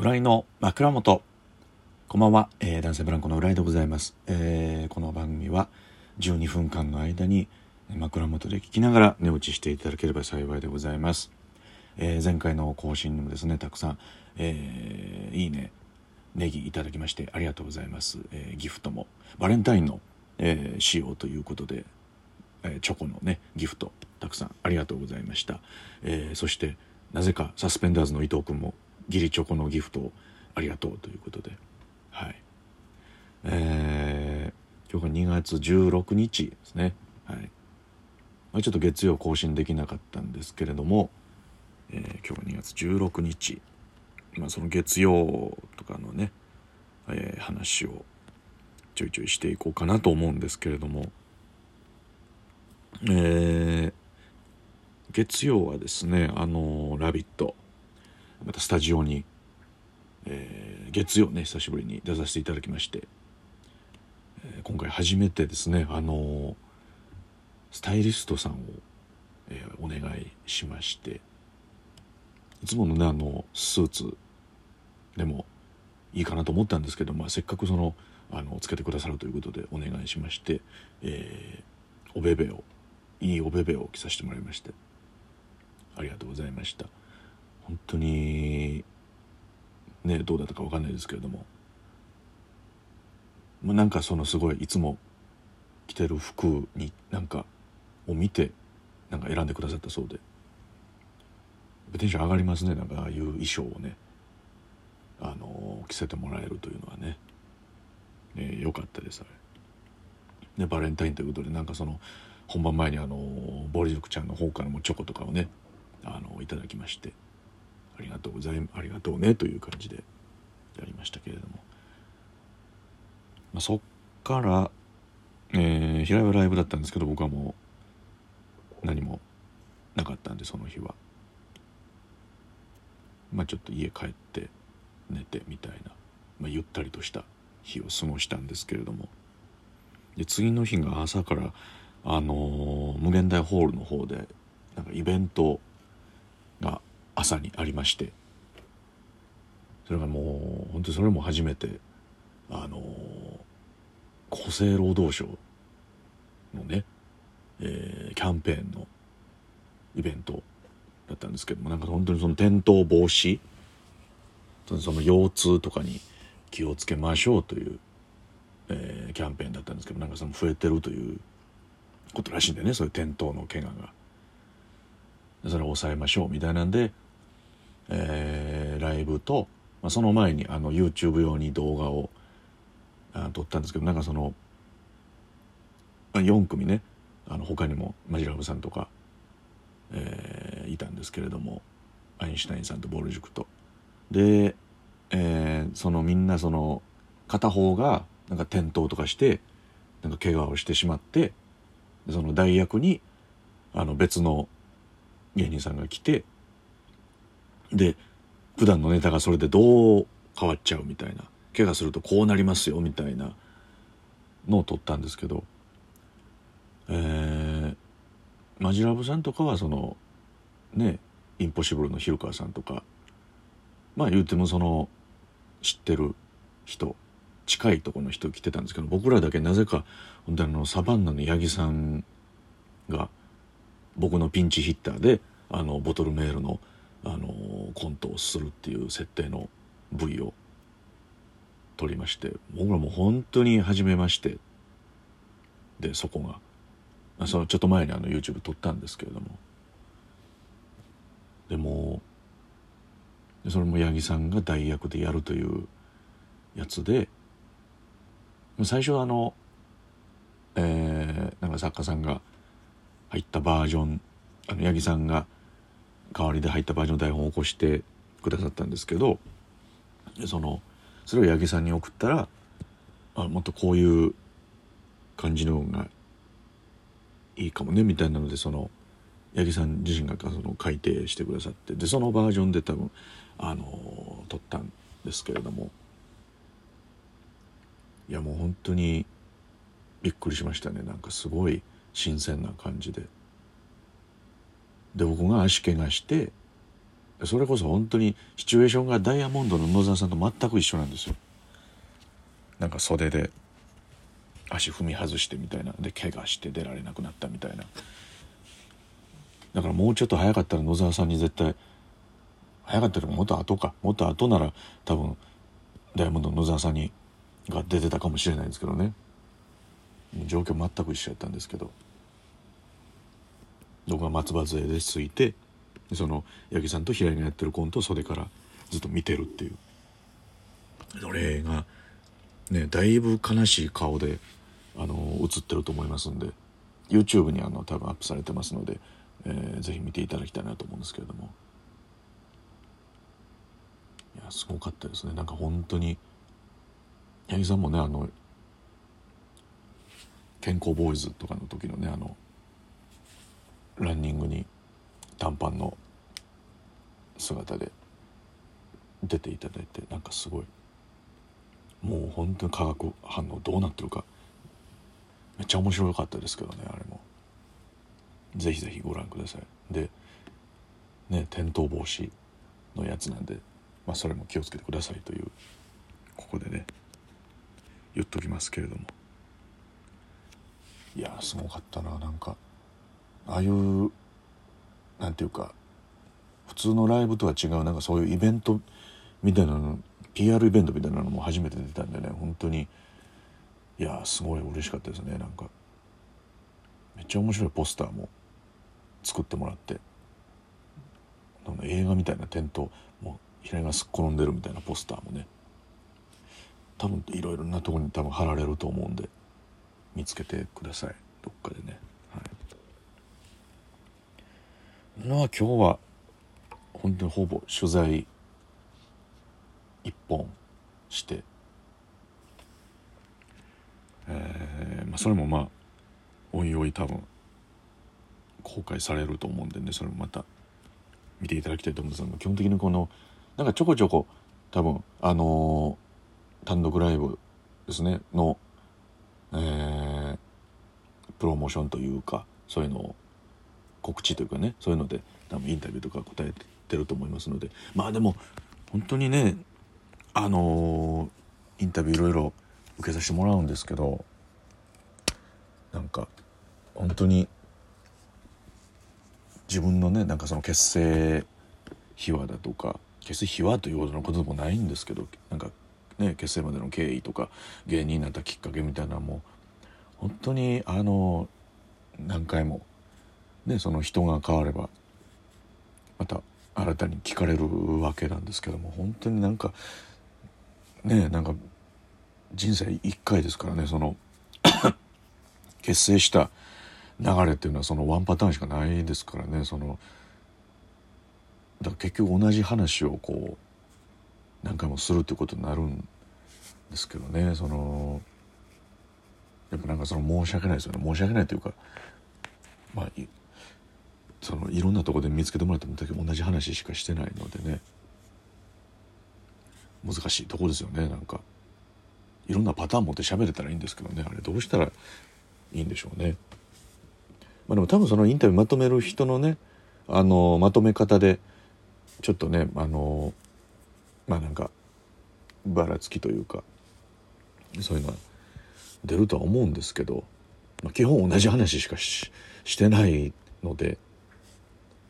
浦井の枕元。こんばんは、えー、男性ブランコの浦井でございます、えー、この番組は12分間の間に枕元で聞きながら寝落ちしていただければ幸いでございます、えー、前回の更新にもですねたくさん、えー、いいねネギいただきましてありがとうございます、え、ギフトもバレンタインの、えー、仕様ということで、え、チョコのねギフトたくさんありがとうございました、え、そしてなぜかサスペンダーズの伊藤君も義理チョコのギフトありがとうということで。はい。えー、今日が2月16日ですね。はい、まあ、ちょっと月曜更新できなかったんですけれども、えー、今日が2月16日。まあその月曜とかのね、えー、話をちょいちょいしていこうかなと思うんですけれども。えー、月曜はですねあの「ラビット!」またスタジオに、えー、月曜ね久しぶりに出させていただきまして、えー、今回初めてですねあのスタイリストさんを、えー、お願いしましていつものねあのスーツでもいいかなと思ったんですけど、まあ、せっかくそのあのつけてくださるということでお願いしまして、えー、おべべをいいおべべを着させてもらいましてありがとうございました。本当にねどうだったか分かんないですけれどもなんかそのすごいいつも着てる服になんかを見てなんか選んでくださったそうでテンション上がりますねなんかああいう衣装をねあの着せてもらえるというのはねね良かったですあれ。でバレンタインということでなんかその本番前にあのボリジュクちゃんの方からもチョコとかをねあのいただきまして。ありがとうございありがとうねという感じでやりましたけれども、まあ、そっから、えー、平井ライブだったんですけど僕はもう何もなかったんでその日は。まあちょっと家帰って寝てみたいな、まあ、ゆったりとした日を過ごしたんですけれども。で次の日が朝からあのー、無限大ホールの方でなんかイベント朝にありましてそれがもう本当にそれも初めてあの厚生労働省のね、えー、キャンペーンのイベントだったんですけどもなんか本当にその転倒防止その腰痛とかに気をつけましょうという、えー、キャンペーンだったんですけどなんかその増えてるということらしいんでねそういう転倒の怪我が。それを抑えましょうみたいなんでえー、ライブと、まあ、その前にあの YouTube 用に動画をあ撮ったんですけどなんかその、まあ、4組ねあの他にもマジラブさんとか、えー、いたんですけれどもアインシュタインさんとボル塾と。で、えー、そのみんなその片方がなんか転倒とかしてなんか怪我をしてしまってその代役にあの別の芸人さんが来てで普段のネタがそれでどう変わっちゃうみたいな怪我するとこうなりますよみたいなのを撮ったんですけどえー、マジラブさんとかはそのねインポッシブルの日川さんとかまあ言うてもその知ってる人近いとこの人来てたんですけど僕らだけなぜか本当にあのサバンナの八木さんが僕のピンチヒッターであのボトルメールのあのコントをするっていう設定の V を撮りまして僕らも本当に初めまして。でそこが。そのちょっと前にあの YouTube 撮ったんですけれども。でもそれも八木さんが代役でやるというやつで最初はあのえー、なんか作家さんが入ったバージョンあの八木さんが代わりで入ったバージョンの台本を起こしてくださったんですけどそのそれを八木さんに送ったらあもっとこういう感じのがいいかもねみたいなのでその八木さん自身がその改訂してくださってでそのバージョンで多分あの撮ったんですけれども。いやもう本当にびっくりしましたね。なんかすごい新鮮な感じで。で僕が足怪我してそれこそ本当にシチュエーションがダイヤモンドの野沢さんと全く一緒なんですよ。なんか袖で足踏み外してみたいな。で怪我して出られなくなったみたいな。だからもうちょっと早かったら野沢さんに絶対早かったらもっと後か。もっと後なら多分ダイヤモンドの野沢さんにが出てたかもしれないんですけどね。状況全く一緒やったんですけど僕が松葉杖でついてその八木さんと平井がやってるコントを袖からずっと見てるっていう。それがねだいぶ悲しい顔であの映ってると思いますんで YouTube にあの多分アップされてますので、えー、ぜひ見ていただきたいなと思うんですけれども。いやすごかったですね。なんか本当に八木さんもねあの健康ボーイズとかの時のねあのランニングに短パンの姿で出ていただいてなんかすごいもう本当に化学反応どうなってるかめっちゃ面白かったですけどねあれも。ぜひぜひご覧ください。でね転倒防止のやつなんで、まあ、それも気をつけてくださいというここでね言っときますけれども。いやすごかったな。なんかああいうなんていうか普通のライブとは違うなんかそういうイベントみたいなの PR イベントみたいなのも初めて出たんでね本当に。いやすごい嬉しかったですね。なんかめっちゃ面白いポスターも作ってもらって。映画みたいなテントもう平井がすっ転んでるみたいなポスターもね。多分いろいろなとこに多分貼られると思うんで。見つけてください。どっかでね。はい。まあ今日は本当にほぼ取材一本して。えー、まあそれもまあおいおい多分公開されると思うんでね。それもまた見ていただきたいと思うんですが。基本的にこのなんかちょこちょこ多分あのー、単独ライブですね。のえー、プロモーションというかそういうのを告知というかねそういうので多分インタビューとか答えてると思いますので。まあでも本当にねあのー、インタビューいろいろ受けさせてもらうんですけどなんか本当に自分のねなんかその結成秘話だとか結成秘話というほどのことでもないんですけどなんかね、結成までの経緯とか芸人になったきっかけみたいなのも本当にあの何回も、ね、その人が変わればまた新たに聞かれるわけなんですけども本当になんかねなんか人生一回ですからねその 結成した流れっていうのはそのワンパターンしかないですからねそのだから結局同じ話をこう何回もするっていうことになるんですけどねそのやっぱなんかその申し訳ないですよね。申し訳ないというかまあそのいろんなとこで見つけてもらっても同じ話しかしてないのでね。難しいとこですよねなんか。いろんなパターン持って喋れたらいいんですけどね。あれどうしたらいいんでしょうね。まあ、でも多分そのインタビューまとめる人のねあのまとめ方でちょっとねあのまあなんかばらつきというかそういうのは出るとは思うんですけど、まあ、基本同じ話しかししてないので、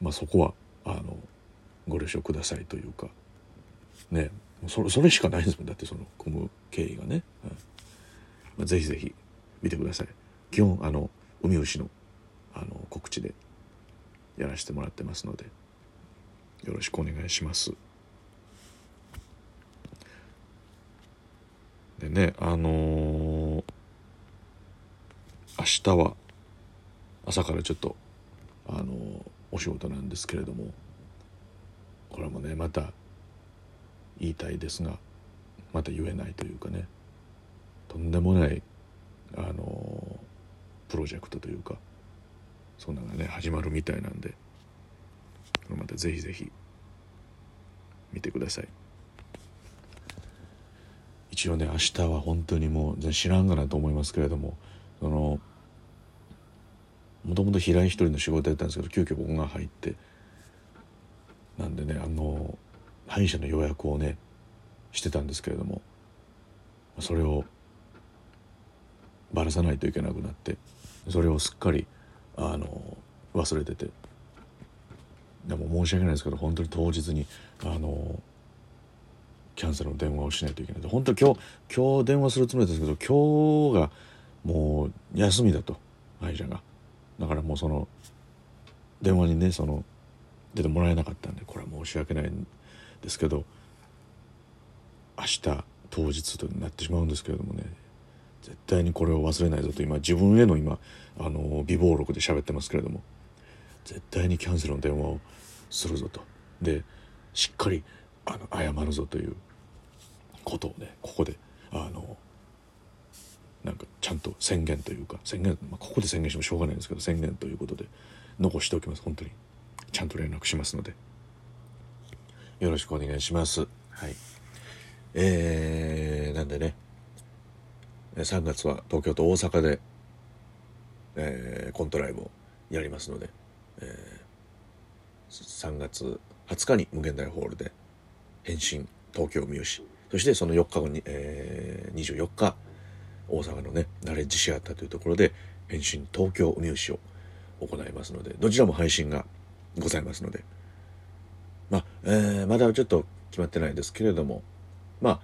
まあ、そこはあのご了承くださいというかねそれそれしかないですもん。だってその込む経緯がね、はいまあ、ぜひぜひ見てください。基本あの海牛のあの告知でやらせてもらってますのでよろしくお願いします。でねあのー、明日は朝からちょっとあの、お仕事なんですけれどもこれもねまた言いたいですがまた言えないというかねとんでもないあの、プロジェクトというかそんなのがね始まるみたいなんでまたぜひぜひ見てください。一応ね明日は本当にもう全然知らんがなと思いますけれどもそのもともと平井一人の仕事やったんですけど急遽僕が入ってなんでねあの歯医者の予約をねしてたんですけれどもそれをばらさないといけなくなってそれをすっかりあの忘れててでも申し訳ないですけど本当に当日にあのキャンセルの電話をしないといけない本当今日今日電話するつもりですけど今日がもう休みだと歯医者が。だからもうその電話にねその出てもらえなかったんでこれは申し訳ないんですけど明日当日となってしまうんですけれどもね絶対にこれを忘れないぞと今自分への今あの備忘録で喋ってますけれども絶対にキャンセルの電話をするぞと。でしっかりあの謝るぞということをねここであのなんかちゃんと宣言というか宣言、まあ、ここで宣言してもしょうがないんですけど宣言ということで残しておきます本当に。ちゃんと連絡しますので。よろしくお願いします。はい。えー、なんでね。3月は東京と大阪で、えー、コントライブをやりますので、えー、3月20日に無限大ホールで変身東京ミュージそしてその4日後に、えー、24日大阪のねナレッジシアターというところで変身東京ミュージを行いますのでどちらも配信がございますのでまあ、えー、まだちょっと決まってないですけれどもまあ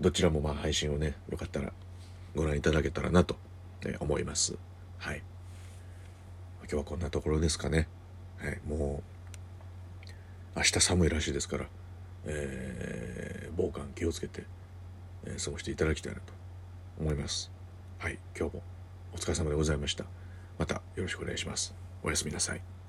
どちらもまあ配信をねよかったらご覧いただけたらなと思います。はい。今日はこんなところですかね。はいもう明日寒いらしいですからえー、防寒気をつけて、えー、過ごしていただきたいなと。思います。はい今日もお疲れ様でございました。またよろしくお願いします。おやすみなさい。